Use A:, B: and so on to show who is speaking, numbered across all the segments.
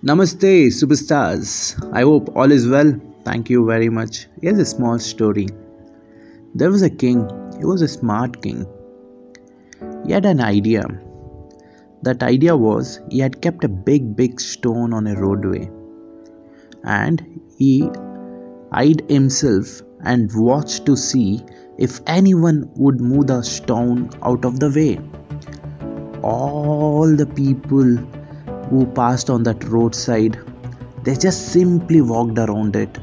A: Namaste, superstars. I hope all is well. Thank you very much. Here's a small story. There was a king. He was a smart king. He had an idea. That idea was he had kept a big, big stone on a roadway. And he eyed himself and watched to see if anyone would move the stone out of the way. All the people who passed on that roadside. They just simply walked around it.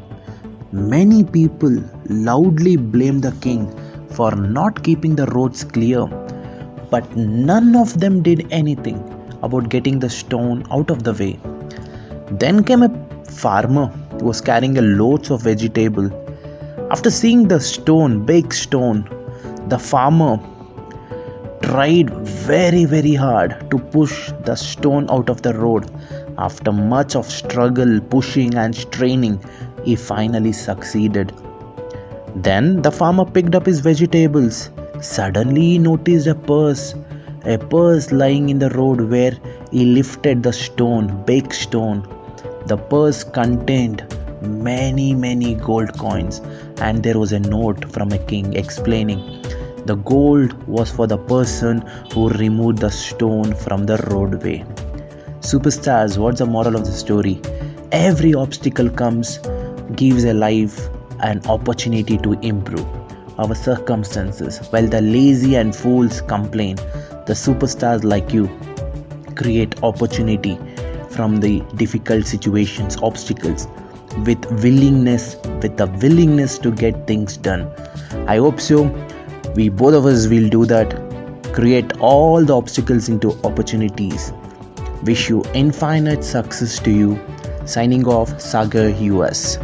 A: Many people loudly blamed the king for not keeping the roads clear, but none of them did anything about getting the stone out of the way. Then came a farmer who was carrying a loads of vegetable. After seeing the stone, big stone, the farmer tried very very hard to push the stone out of the road. After much of struggle, pushing and straining, he finally succeeded. Then the farmer picked up his vegetables. Suddenly he noticed a purse, a purse lying in the road where he lifted the stone, big stone. The purse contained many, many gold coins, and there was a note from a king explaining the gold was for the person who removed the stone from the roadway. Superstars, what's the moral of the story? Every obstacle comes, gives a life an opportunity to improve our circumstances. While the lazy and fools complain, the superstars like you create opportunity from the difficult situations, obstacles, with willingness, with the willingness to get things done. I hope so we both of us will do that. Create all the obstacles into opportunities. Wish you infinite success to you. Signing off sagar us